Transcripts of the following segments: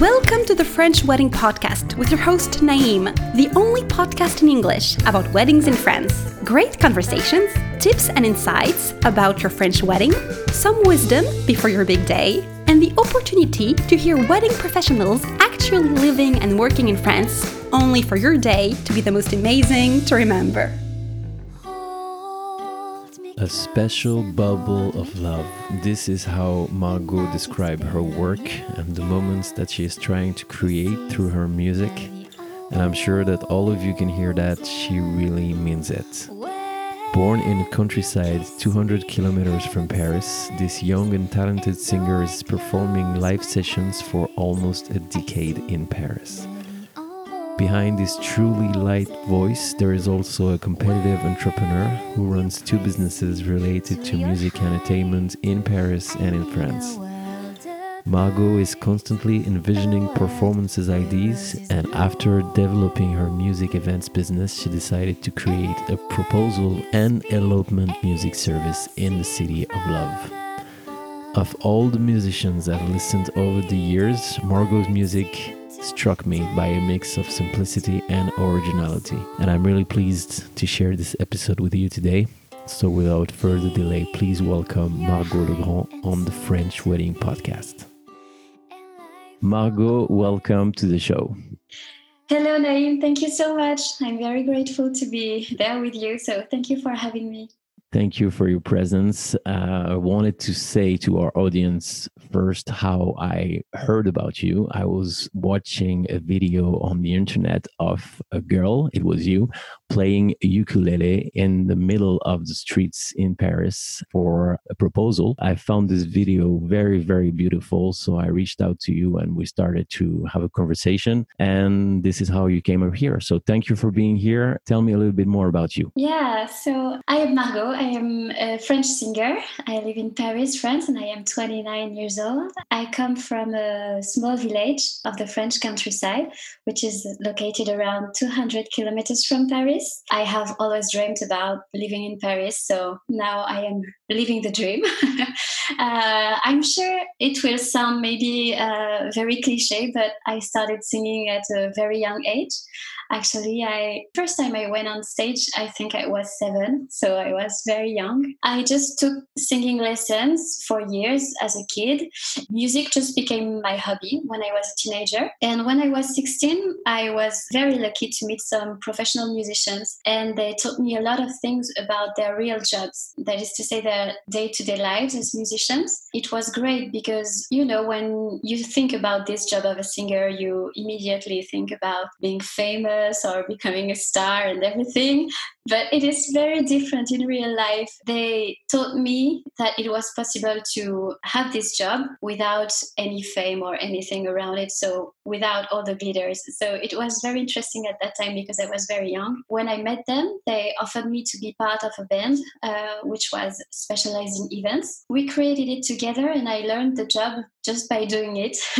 Welcome to the French Wedding Podcast with your host Naïm, the only podcast in English about weddings in France. Great conversations, tips and insights about your French wedding, some wisdom before your big day, and the opportunity to hear wedding professionals actually living and working in France, only for your day to be the most amazing to remember. A special bubble of love. This is how Margot described her work and the moments that she is trying to create through her music. And I'm sure that all of you can hear that she really means it. Born in the countryside 200 kilometers from Paris, this young and talented singer is performing live sessions for almost a decade in Paris. Behind this truly light voice, there is also a competitive entrepreneur who runs two businesses related to music entertainment in Paris and in France. Margot is constantly envisioning performances ideas, and after developing her music events business, she decided to create a proposal and elopement music service in the city of love. Of all the musicians I've listened over the years, Margot's music struck me by a mix of simplicity and originality. And I'm really pleased to share this episode with you today. So, without further delay, please welcome Margot Legrand on the French Wedding Podcast. Margot, welcome to the show. Hello, Naïm. Thank you so much. I'm very grateful to be there with you. So, thank you for having me. Thank you for your presence. Uh, I wanted to say to our audience first how I heard about you. I was watching a video on the internet of a girl, it was you, playing ukulele in the middle of the streets in Paris for a proposal. I found this video very, very beautiful. So I reached out to you and we started to have a conversation. And this is how you came up here. So thank you for being here. Tell me a little bit more about you. Yeah, so I am Margot. I am a French singer. I live in Paris, France, and I am 29 years old. I come from a small village of the French countryside, which is located around 200 kilometers from Paris. I have always dreamed about living in Paris, so now I am living the dream. uh, I'm sure it will sound maybe uh, very cliche, but I started singing at a very young age. Actually, I first time I went on stage, I think I was seven, so I was very young. I just took singing lessons for years as a kid. Music just became my hobby when I was a teenager. And when I was 16, I was very lucky to meet some professional musicians, and they taught me a lot of things about their real jobs. That is to say, their day to day lives as musicians. It was great because, you know, when you think about this job of a singer, you immediately think about being famous or becoming a star and everything. But it is very different in real life. They taught me that it was possible to have this job without any fame or anything around it. So without all the glitters. So it was very interesting at that time because I was very young. When I met them, they offered me to be part of a band, uh, which was specialized in events. We created it together and I learned the job just by doing it.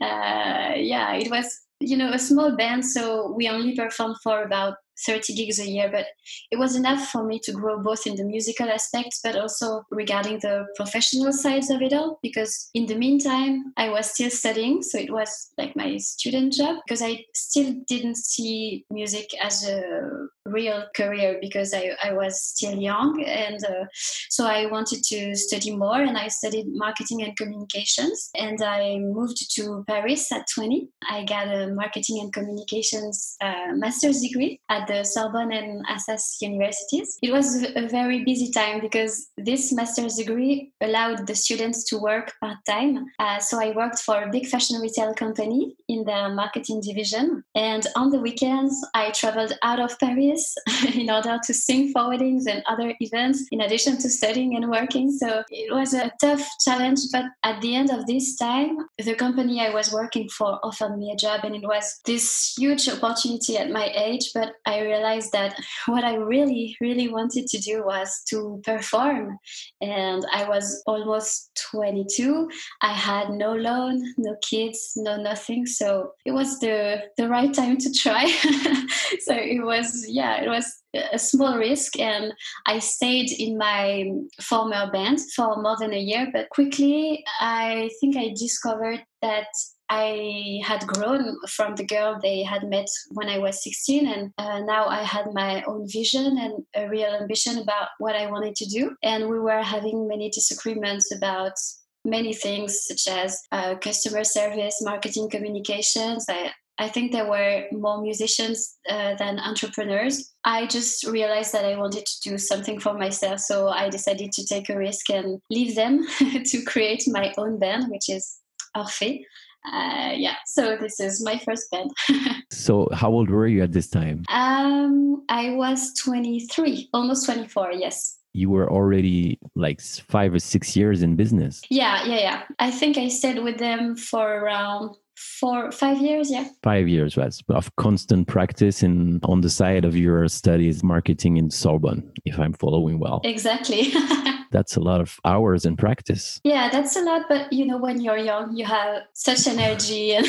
uh, yeah, it was you know a small band so we only performed for about 30 gigs a year, but it was enough for me to grow both in the musical aspects, but also regarding the professional sides of it all. Because in the meantime, I was still studying, so it was like my student job because I still didn't see music as a real career because I, I was still young. And uh, so I wanted to study more, and I studied marketing and communications. And I moved to Paris at 20. I got a marketing and communications uh, master's degree at the Sorbonne and Assas universities. It was a very busy time because this master's degree allowed the students to work part time. Uh, so I worked for a big fashion retail company in the marketing division. And on the weekends, I traveled out of Paris in order to sing for weddings and other events, in addition to studying and working. So it was a tough challenge. But at the end of this time, the company I was working for offered me a job, and it was this huge opportunity at my age. But I I realized that what I really, really wanted to do was to perform. And I was almost 22. I had no loan, no kids, no nothing. So it was the, the right time to try. so it was, yeah, it was a small risk and i stayed in my former band for more than a year but quickly i think i discovered that I had grown from the girl they had met when I was 16, and uh, now I had my own vision and a real ambition about what I wanted to do. And we were having many disagreements about many things such as uh, customer service, marketing, communications. I, I think there were more musicians uh, than entrepreneurs. I just realized that I wanted to do something for myself. So I decided to take a risk and leave them to create my own band, which is Orphée. Uh, yeah, so this is my first band. so, how old were you at this time? Um, I was 23, almost 24, yes you were already like five or six years in business. Yeah, yeah, yeah. I think I stayed with them for around four five years yeah five years was of constant practice in on the side of your studies marketing in sorbonne if i'm following well exactly that's a lot of hours in practice. Yeah that's a lot but you know when you're young you have such energy and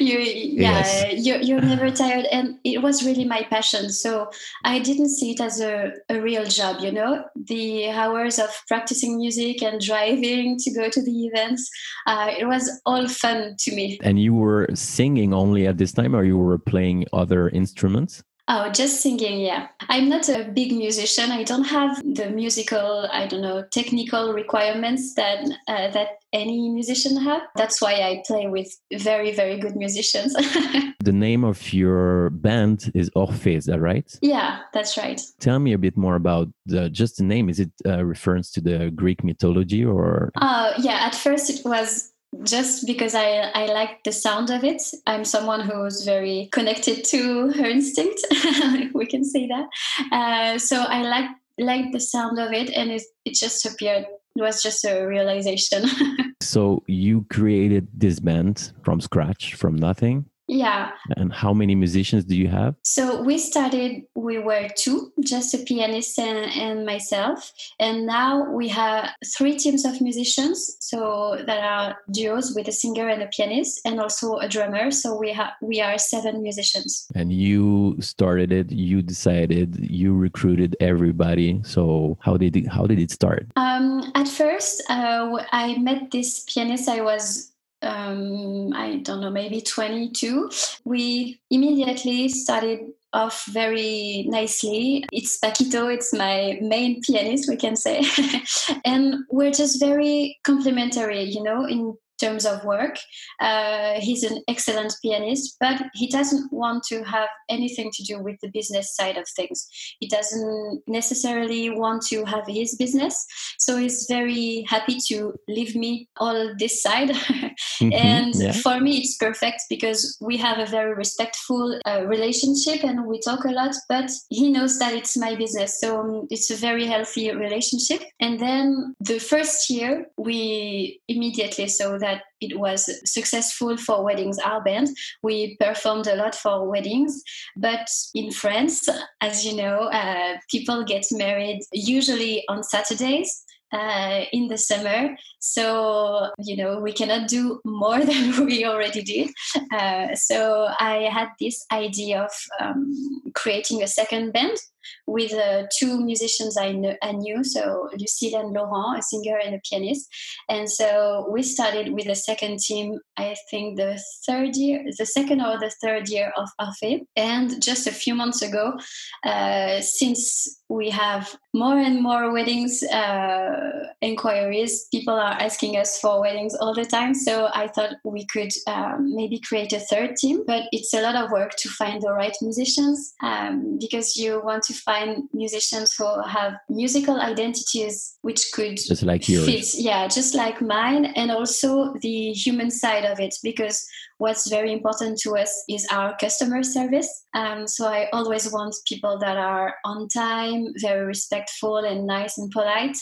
you yeah yes. you're, you're never tired. And it was really my passion. So i didn't see it as a, a real job you know? The hours of practicing music and driving to go to the events uh, it was all fun to me. And you were singing only at this time or you were playing other instruments Oh, just singing, yeah. I'm not a big musician. I don't have the musical, I don't know, technical requirements that uh, that any musician have. That's why I play with very, very good musicians. the name of your band is Orphée, is that right? Yeah, that's right. Tell me a bit more about the, just the name. Is it a reference to the Greek mythology or? Uh, yeah, at first it was just because I, I like the sound of it. I'm someone who's very connected to her instinct. we can say that. Uh, so I like like the sound of it, and it, it just appeared. It was just a realization. so you created this band from scratch, from nothing. Yeah. And how many musicians do you have? So we started, we were two, just a pianist and, and myself. And now we have three teams of musicians. So that are duos with a singer and a pianist and also a drummer. So we have we are seven musicians. And you started it, you decided, you recruited everybody. So how did it, how did it start? Um, at first, uh, I met this pianist. I was um, I don't know, maybe 22, we immediately started off very nicely. It's Paquito, it's my main pianist, we can say. and we're just very complementary, you know, in terms of work. Uh, he's an excellent pianist, but he doesn't want to have anything to do with the business side of things. He doesn't necessarily want to have his business. So he's very happy to leave me all this side. mm-hmm, and yeah. for me, it's perfect because we have a very respectful uh, relationship and we talk a lot, but he knows that it's my business. So um, it's a very healthy relationship. And then the first year, we immediately saw that that it was successful for weddings our band we performed a lot for weddings but in france as you know uh, people get married usually on saturdays uh, in the summer. So, you know, we cannot do more than we already did. Uh, so, I had this idea of um, creating a second band with uh, two musicians I, kn- I knew, so Lucille and Laurent, a singer and a pianist. And so we started with the second team, I think the third year, the second or the third year of Orphée. And just a few months ago, uh, since we have more and more weddings uh, inquiries, people are asking us for weddings all the time. So I thought we could um, maybe create a third team, but it's a lot of work to find the right musicians um, because you want to find musicians who have musical identities which could just like yours. fit yeah just like mine and also the human side of it because what's very important to us is our customer service um, so i always want people that are on time very respectful and nice and polite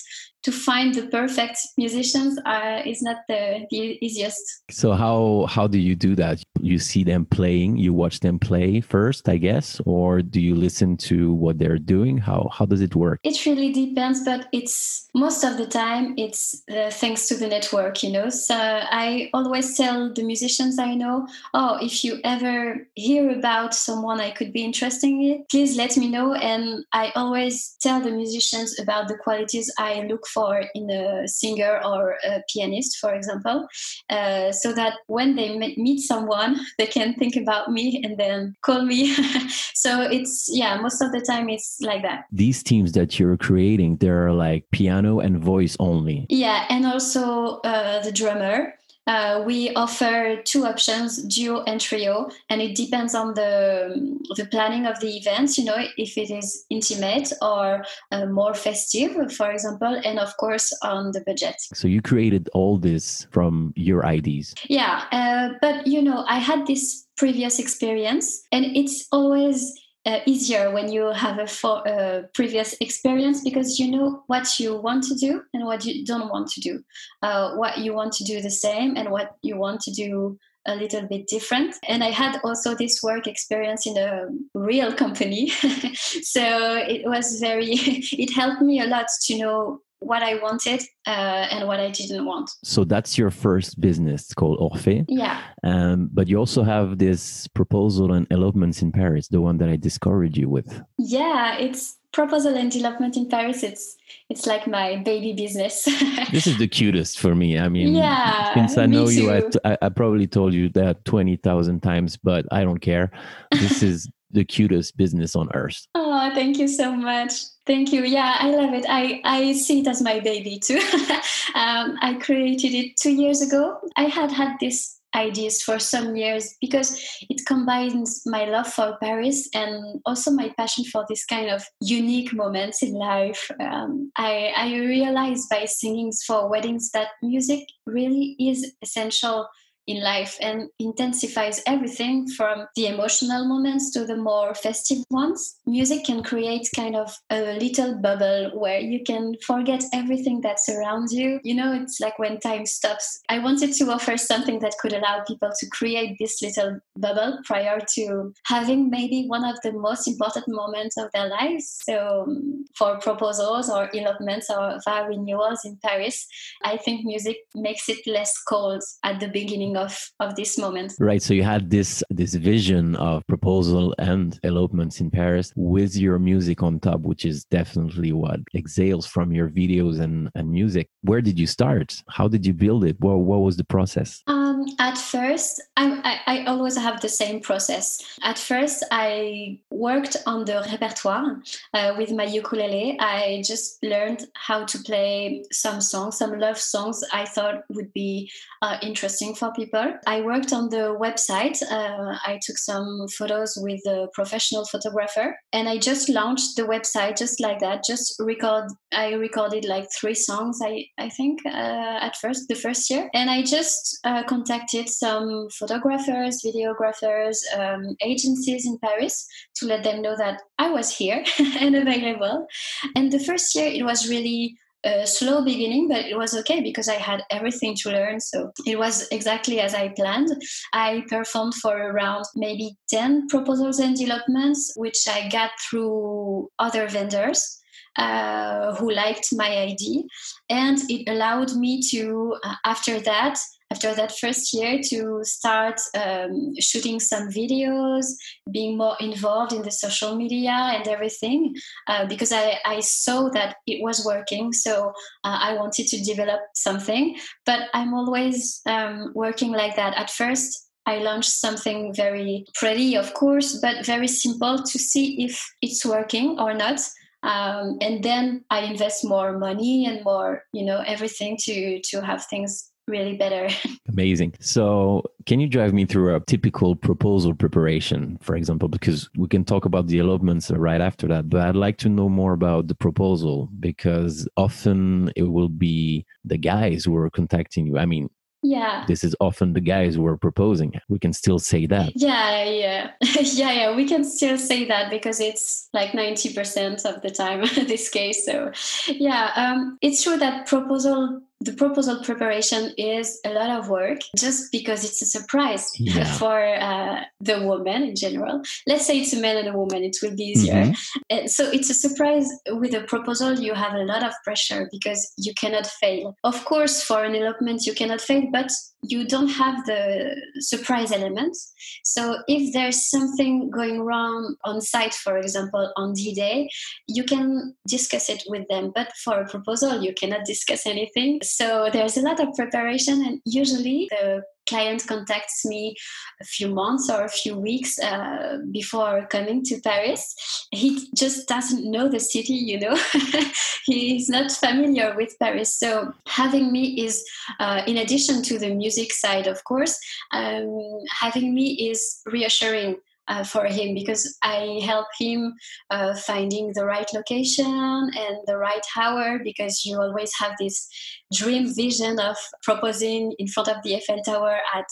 to find the perfect musicians uh, is not the, the easiest. So how how do you do that? You see them playing, you watch them play first, I guess, or do you listen to what they're doing? How how does it work? It really depends, but it's most of the time it's uh, thanks to the network, you know. So I always tell the musicians I know, oh, if you ever hear about someone I could be interested in, please let me know. And I always tell the musicians about the qualities I look for in a singer or a pianist, for example, uh, so that when they meet someone, they can think about me and then call me. so it's yeah, most of the time it's like that. These teams that you're creating, they're like piano and voice only. Yeah, and also uh, the drummer uh, we offer two options, duo and trio, and it depends on the the planning of the event. You know, if it is intimate or uh, more festive, for example, and of course on the budget. So you created all this from your ideas. Yeah, uh, but you know, I had this previous experience, and it's always uh, easier when you have a for, uh, previous experience because you know what you want to do and what you don't want to do, uh, what you want to do the same and what you want to do a little bit different. And I had also this work experience in a real company. so it was very, it helped me a lot to know what I wanted uh, and what I didn't want. So that's your first business called Orphée. Yeah. Um, but you also have this proposal and elopements in Paris, the one that I discovered you with. Yeah, it's proposal and elopement in Paris. It's it's like my baby business. this is the cutest for me. I mean, yeah, since I know you, I, I probably told you that twenty thousand times, but I don't care. This is the cutest business on earth. Oh, thank you so much. Thank you. Yeah, I love it. I, I see it as my baby too. um, I created it two years ago. I had had these ideas for some years because it combines my love for Paris and also my passion for this kind of unique moments in life. Um, I, I realized by singing for weddings that music really is essential in life and intensifies everything from the emotional moments to the more festive ones. Music can create kind of a little bubble where you can forget everything that surrounds you. You know, it's like when time stops. I wanted to offer something that could allow people to create this little bubble prior to having maybe one of the most important moments of their lives. So, um, for proposals or elopements or vow renewals in Paris, I think music makes it less cold at the beginning of of this moment. Right so you had this this vision of proposal and elopements in paris with your music on top which is definitely what exhales from your videos and, and music. Where did you start? How did you build it? What, what was the process? Um, at first I, I, I always have the same process at first i worked on the repertoire uh, with my ukulele i just learned how to play some songs some love songs i thought would be uh, interesting for people. I worked on the website. Uh, I took some photos with a professional photographer, and I just launched the website just like that. Just record. I recorded like three songs. I I think uh, at first the first year, and I just uh, contacted some photographers, videographers, um, agencies in Paris to let them know that I was here and available. And the first year it was really a slow beginning, but it was okay because I had everything to learn. So it was exactly as I planned. I performed for around maybe 10 proposals and elopements, which I got through other vendors. Uh, who liked my idea and it allowed me to uh, after that after that first year to start um, shooting some videos, being more involved in the social media and everything, uh, because I, I saw that it was working. So uh, I wanted to develop something. But I'm always um, working like that. At first, I launched something very pretty, of course, but very simple to see if it's working or not. Um, and then I invest more money and more, you know, everything to to have things really better. Amazing. So, can you drive me through a typical proposal preparation, for example? Because we can talk about the elopements right after that, but I'd like to know more about the proposal because often it will be the guys who are contacting you. I mean, yeah this is often the guys who are proposing we can still say that yeah yeah yeah yeah we can still say that because it's like 90% of the time this case so yeah um, it's true that proposal the proposal preparation is a lot of work just because it's a surprise Yeah. for uh, the woman in general. Let's say it's a man and a woman, it will be easier. Mhm. Uh, so it's a surprise with a proposal you have a lot of pressure because you cannot fail of course for an elopement you cannot fail but you don't have the surprise element so if there's something going wrong on site for example on d-day you can discuss it with them but for a proposal you cannot discuss anything so there's a lot of preparation and usually the client contacts me a few months or a few weeks uh, before coming to Paris. He just doesn't know the city, you know. He's not familiar with Paris. So having me is, uh, in addition to the music side, of course, um, having me is reassuring. Uh, for him because I help him uh, finding the right location and the right hour because you always have this dream vision of proposing in front of the Eiffel Tower at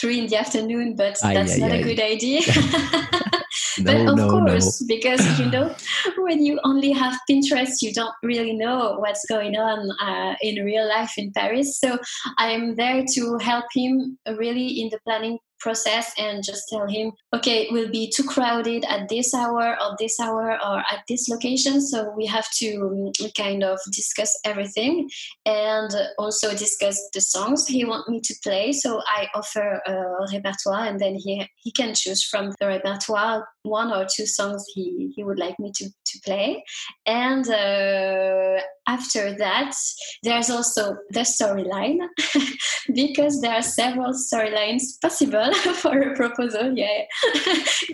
three in the afternoon, but Aye, that's aye, not aye. a good idea. No, but of no, course, because you know, when you only have Pinterest, you don't really know what's going on uh, in real life in Paris. So I'm there to help him really in the planning process and just tell him, okay, it will be too crowded at this hour or this hour or at this location. So we have to um, kind of discuss everything and also discuss the songs he want me to play. So I offer a repertoire and then he, he can choose from the repertoire one or two songs he, he would like me to, to play. And uh, after that, there's also the storyline because there are several storylines possible for a proposal. Yeah.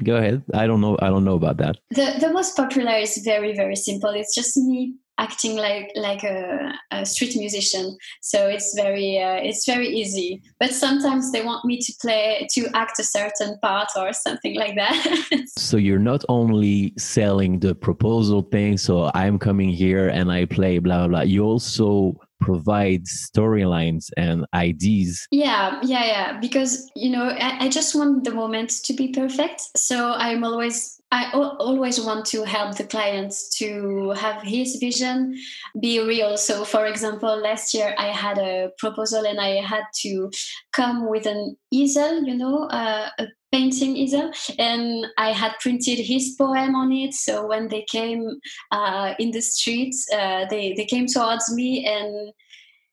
Go ahead. I don't know. I don't know about that. the, the most popular is very, very simple. It's just me acting like like a, a street musician so it's very uh, it's very easy but sometimes they want me to play to act a certain part or something like that So you're not only selling the proposal thing. So I'm coming here and I play blah blah. blah. You also provide storylines and ideas. Yeah, yeah, yeah. Because you know, I, I just want the moment to be perfect. So I'm always, I always want to help the clients to have his vision be real. So, for example, last year I had a proposal and I had to come with an easel, you know, uh, a painting easel, and I had printed his poem on it. So when they came uh, in the streets, uh, they they came towards me and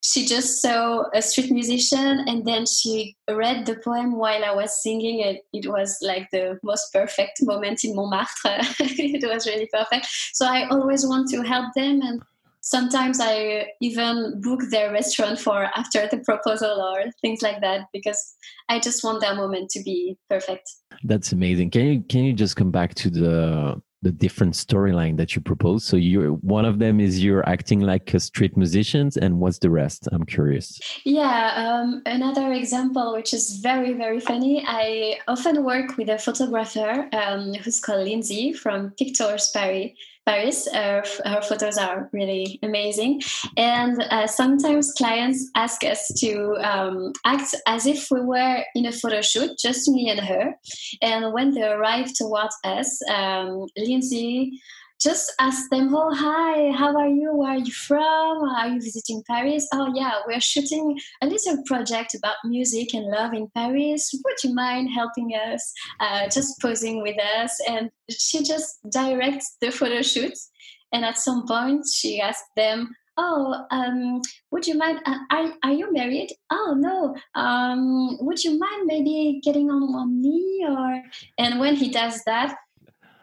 she just saw a street musician and then she read the poem while I was singing and it was like the most perfect moment in Montmartre. it was really perfect. So I always want to help them and sometimes I even book their restaurant for after the proposal or things like that because I just want that moment to be perfect. That's amazing. Can you can you just come back to the the different storyline that you propose? So you're one of them is you're acting like a street musicians, and what's the rest? I'm curious. Yeah, um, another example which is very, very funny. I often work with a photographer um, who's called Lindsay from Pictours Paris. Paris. Uh, f- her photos are really amazing. And uh, sometimes clients ask us to um, act as if we were in a photo shoot, just me and her. And when they arrive towards us, um, Lindsay just ask them, oh, hi, how are you? Where are you from? Are you visiting Paris? Oh, yeah, we're shooting a little project about music and love in Paris. Would you mind helping us? Uh, just posing with us. And she just directs the photo shoots. And at some point, she asked them, Oh, um, would you mind? Uh, are, are you married? Oh, no. Um, would you mind maybe getting on one knee? Or and when he does that,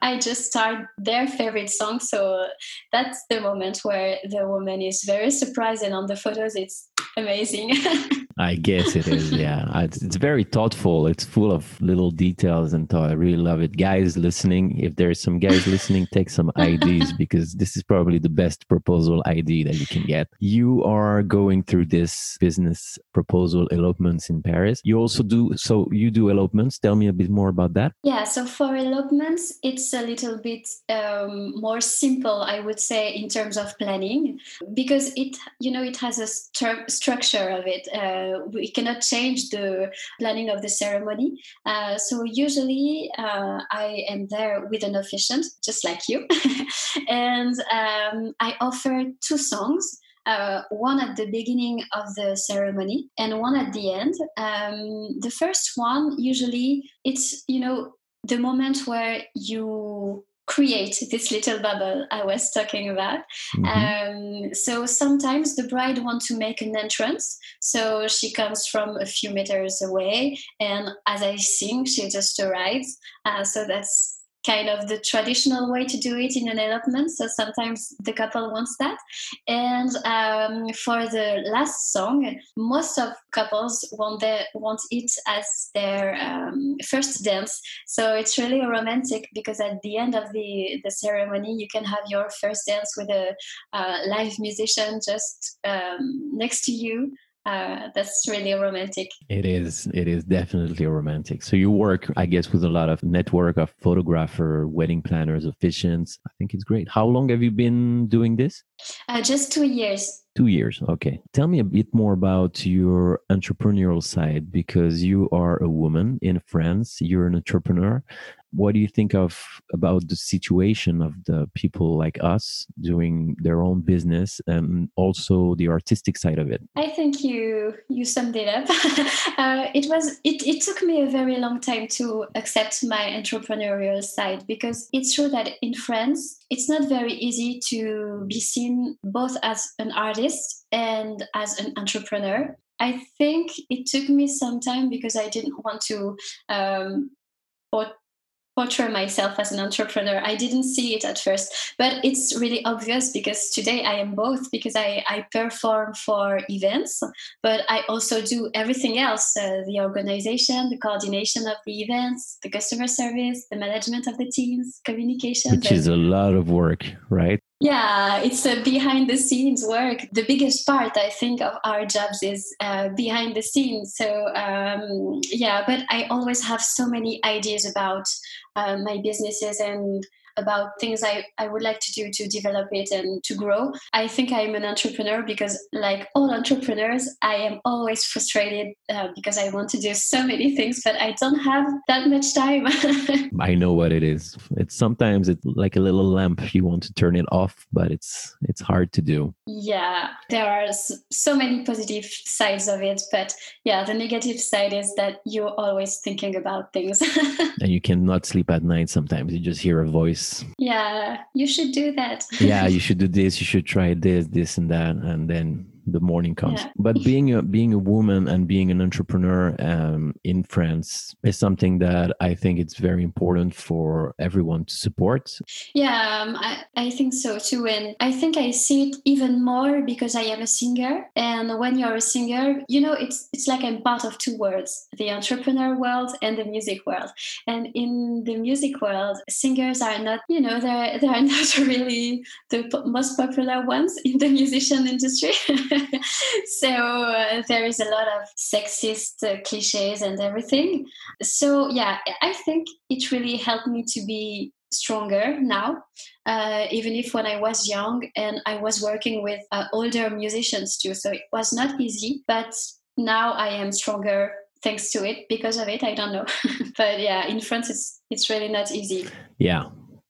I just start their favorite song. So that's the moment where the woman is very surprised, and on the photos, it's amazing. I guess it is. Yeah, it's, it's very thoughtful. It's full of little details and thought. I really love it. Guys listening, if there's some guys listening, take some IDs because this is probably the best proposal ID that you can get. You are going through this business proposal elopements in Paris. You also do so. You do elopements. Tell me a bit more about that. Yeah, so for elopements, it's a little bit um, more simple, I would say, in terms of planning, because it, you know, it has a stru- structure of it. Uh, we cannot change the planning of the ceremony. Uh, so usually, uh, I am there with an officiant, just like you, and um, I offer two songs. uh, one at the beginning of the ceremony and one at the end. Um, the first one, usually, it's, you know, the moment where you create this little bubble I was talking about. Mm-hmm. Um, so sometimes the bride wants to make an entrance. So she comes from a few meters away, and as I sing, she just arrives. Uh, so that's kind of the traditional way to do it in an elopement. So sometimes the couple wants that. And um, for the last song, most of couples want their, want it as their um, first dance. So it's really romantic because at the end of the, the ceremony, you can have your first dance with a uh, live musician just um, next to you uh, that's really romantic. It is. It is definitely romantic. So you work, I guess, with a lot of network of photographer, wedding planners, officiants. I think it's great. How long have you been doing this? Uh, just two years. Two years. Okay. Tell me a bit more about your entrepreneurial side because you are a woman in France. You're an entrepreneur what do you think of about the situation of the people like us doing their own business and also the artistic side of it? I think you you summed it up. Uh, it was it, it took me a very long time to accept my entrepreneurial side because it's true that in france it's not very easy to be seen both as an artist and as an entrepreneur. I think it took me some time because I didn't want to um, portray myself as an entrepreneur. I didn't see it at first, but it's really obvious because today I am both because I, I perform for events, but I also do everything else uh, the organization, the coordination of the events, the customer service, the management of the teams, communication. Which is a lot of work, right? Yeah, it's a behind the scenes work. The biggest part, I think, of our jobs is uh, behind the scenes. So, um, yeah, but I always have so many ideas about uh, my businesses and about things I, I would like to do to develop it and to grow. I think I'm an entrepreneur because, like all entrepreneurs, I am always frustrated uh, because I want to do so many things, but I don't have that much time. I know what it is. It's sometimes it's like a little lamp. You want to turn it off, but it's it's hard to do. Yeah, there are so many positive sides of it, but yeah, the negative side is that you're always thinking about things. and you cannot sleep at night sometimes. You just hear a voice yeah you should do that. Yeah you should do this you should try this this and that and then the morning comes. Yeah. But being a being a woman and being an entrepreneur um, in France is something that I think it's very important for everyone to support. Yeah, um, I, I think so too, and I think I see it even more because I am a singer. And when you're a singer, you know, it's it's like I'm part of two worlds: the entrepreneur world and the music world. And in the music world, singers are not, you know, they're they are not really the most popular ones in the musician industry. so uh, there is a lot of sexist uh, cliches and everything. So yeah, I think it really helped me to be stronger now uh, even if when i was young and i was working with uh, older musicians too. So it was not easy but now i am stronger thanks to it. Because of it i don't know. But yeah in france it's it's really not easy. Yeah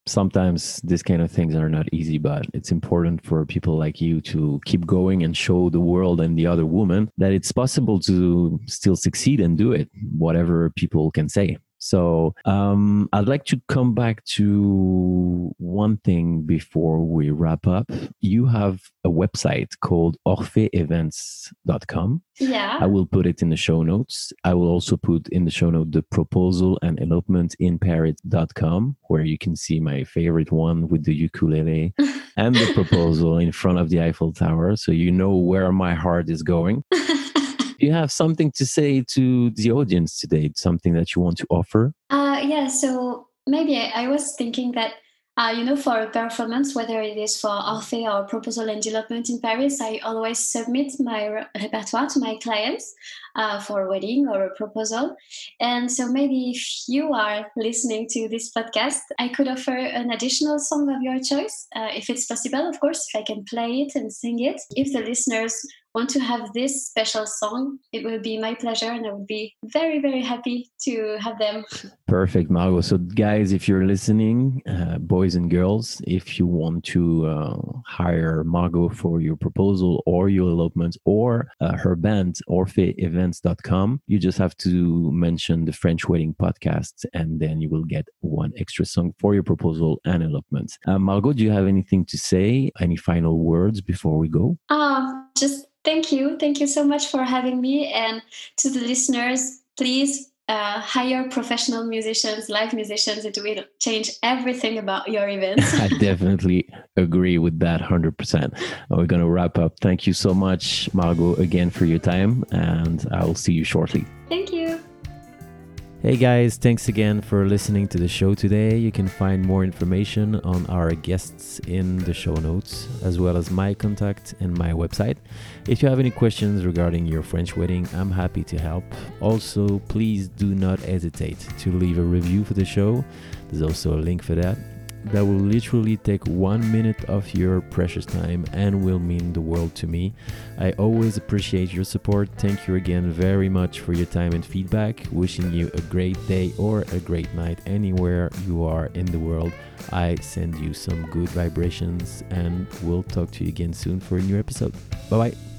sometimes these kind of things are not easy, but it's important for people like you to keep going and show the world and the other woman that it's possible to still succeed and do it, whatever people can say. So um, I'd like to come back to one thing before we wrap up. You have a website called orpheevents.com. Yeah. I will put it in the show notes. I will also put in the show note the proposal and elopement in Paris.com, where you can see my favorite one with the ukulele and the proposal in front of the Eiffel Tower. So you know where my heart is going you have something to say to the audience today? Something that you want to offer? Uh, yeah. So maybe I, I was thinking that uh, you know, for a performance, whether it is for Orphée or Proposal and Elopement in Paris, I always submit my re- repertoire to my clients uh, for a wedding or a proposal. And so maybe if you are listening to this podcast, I could offer an additional song of your choice, uh, if it's possible, of course, if I can play it and sing it. If the listeners want to have this special song, it will be my pleasure, and I would be very, very happy to have them. Perfect, Margot. So, guys, if you're listening, uh, boys and girls, if you want to uh, hire Margot for your proposal or your elopement or uh, her band, orpheevents.com, you just have to mention the French Wedding podcast, and then you will get one extra song for your proposal and elopement. Uh, Margot, do you have anything to say? Any final words before we go? Um, just thank you. Thank you so much for having me. And to the listeners, please uh, hire professional musicians, live musicians. It will change everything about your event. I definitely agree with that 100%. We're going to wrap up. Thank you so much, Margot, again for your time, and I'll see you shortly. Thank you. Hey guys, thanks again for listening to the show today. You can find more information on our guests in the show notes, as well as my contact and my website. If you have any questions regarding your French wedding, I'm happy to help. Also, please do not hesitate to leave a review for the show. There's also a link for that that will literally take one minute of your precious time and will mean the world to me. I always appreciate your support. Thank you again very much for your time and feedback. Wishing you a great day or a great night anywhere you are in the world. I send you some good vibrations and we'll talk to you again soon for a new episode. Bye bye.